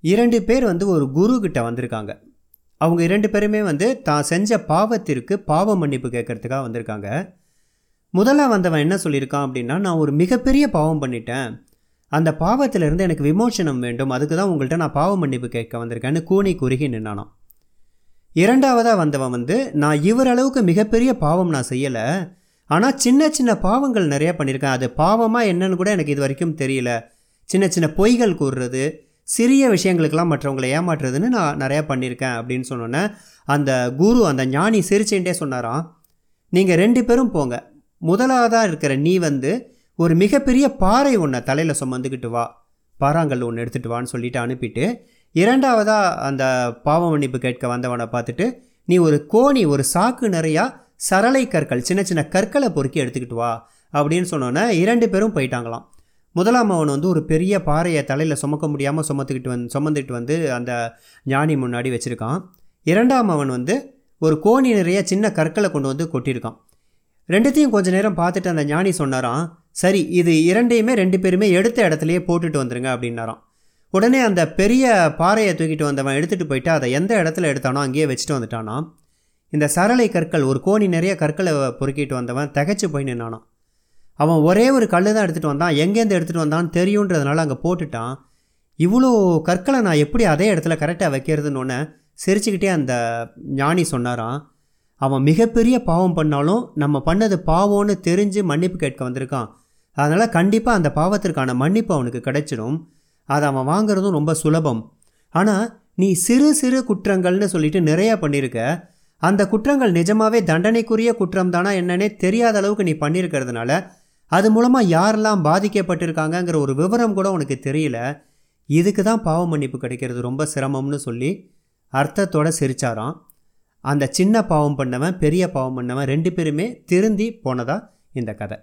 இரண்டு பேர் வந்து ஒரு குரு கிட்ட வந்திருக்காங்க. அவங்க இரண்டு பேருமே வந்து தான் செஞ்ச பாவத்திற்கு பாவ மன்னிப்பு கேட்கறதுக்காக வந்திருக்காங்க. முதலாக வந்தவன் என்ன சொல்லியிருக்கான் அப்படின்னா நான் ஒரு மிகப்பெரிய பாவம் பண்ணிட்டேன். அந்த பாவத்திலிருந்து எனக்கு விமோசனம் வேண்டும். அதுக்கு தான் உங்கள்கிட்ட நான் பாவ மன்னிப்பு கேட்க வந்திருக்கேன்னு கூனி குறுகி நின்னானான் இரண்டாவதாக வந்தவன் வந்து நான் இவரளவுக்கு மிகப்பெரிய பாவம் நான் செய்யலை. ஆனால் சின்ன சின்ன பாவங்கள் நிறையா பண்ணியிருக்கேன். அது பாவமாக என்னன்னு கூட எனக்கு இது வரைக்கும் தெரியல. சின்ன சின்ன பொய்கள் கூறுறது சிறிய விஷயங்களுக்கெல்லாம் மற்றவங்களை ஏமாற்றுறதுன்னு நான் நிறையா பண்ணியிருக்கேன் அப்படின்னு சொன்னோன்னே அந்த குரு அந்த ஞானி சிரிச்சுட்டே சொன்னாராம் நீங்கள் ரெண்டு பேரும் போங்க. முதலாவதாக இருக்கிற நீ வந்து ஒரு மிகப்பெரிய பாறை ஒன்றை தலையில் சுமந்துக்கிட்டு வா. பாறாங்கல் ஒன்று எடுத்துகிட்டு வான்னு சொல்லிட்டு அனுப்பிட்டு இரண்டாவதாக அந்த பாவ மன்னிப்பு கேட்க வந்தவனை பார்த்துட்டு நீ ஒரு கோணி ஒரு சாக்கு நிறையா சரளை கற்கள் சின்ன சின்ன கற்களை பொறுக்கி எடுத்துக்கிட்டு வா. அப்படின்னு சொன்னோன்னே இரண்டு பேரும் போயிட்டாங்களாம். முதலாம் அவன் வந்து ஒரு பெரிய பாறையை தலையில் சுமக்க முடியாமல் சுமத்துக்கிட்டு வந்து சுமந்துக்கிட்டு வந்து அந்த ஞானி முன்னாடி வச்சுருக்கான். இரண்டாம் அவன் வந்து ஒரு கோணி நிறைய சின்ன கற்களை கொண்டு வந்து கொட்டியிருக்கான். ரெண்டுத்தையும் கொஞ்ச நேரம் பார்த்துட்டு அந்த ஞானி சொன்னாராம் சரி இது இரண்டையுமே ரெண்டு பேருமே எடுத்த இடத்துலையே போட்டுட்டு வந்துருங்க அப்படின்னாராம். உடனே அந்த பெரிய பாறையை தூக்கிட்டு வந்தவன் எடுத்துகிட்டு போயிட்டு அதை எந்த இடத்துல எடுத்தானோ அங்கேயே வச்சுட்டு வந்துட்டானா இந்த சரளை கற்கள் ஒரு கோணி நிறைய கற்களை பொறுக்கிட்டு வந்தவன் தகச்சு போய் நின்னானான் அவன் ஒரே ஒரு கல் தான் எடுத்துகிட்டு வந்தான். எங்கேருந்து எடுத்துகிட்டு வந்தான்னு தெரியுன்றதுனால அங்கே போட்டுட்டான். இவ்வளோ கற்களை நான் எப்படி அதே இடத்துல கரெக்டாக வைக்கிறதுன்னு ஒன்று சிரிச்சுக்கிட்டே அந்த ஞானி சொன்னாராம். அவன் மிகப்பெரிய பாவம் பண்ணாலும் நம்ம பண்ணது பாவம்னு தெரிஞ்சு மன்னிப்பு கேட்க வந்திருக்கான். அதனால் கண்டிப்பாக அந்த பாவத்திற்கான மன்னிப்பு அவனுக்கு கிடைச்சிடும். அதை அவன் வாங்குறதும் ரொம்ப சுலபம். ஆனால் நீ சிறு சிறு குற்றங்கள்னு சொல்லிட்டு நிறையா பண்ணியிருக்க அந்த குற்றங்கள் நிஜமாகவே தண்டனைக்குரிய குற்றம் தானா என்னன்னே தெரியாத அளவுக்கு நீ பண்ணியிருக்கிறதுனால அது மூலமாக யாரெல்லாம் பாதிக்கப்பட்டிருக்காங்கங்கிற ஒரு விவரம் கூட உனக்கு தெரியல. இதுக்கு தான் பாவ மன்னிப்பு கிடைக்கிறது. ரொம்ப சிரமம்னு சொல்லி அர்த்தத்தோடு சிரிச்சாராம். அந்த சின்ன பாவம் பண்ணவன் பெரிய பாவம் பண்ணவன் ரெண்டு பேருமே திருந்தி போனதா இந்த கதை.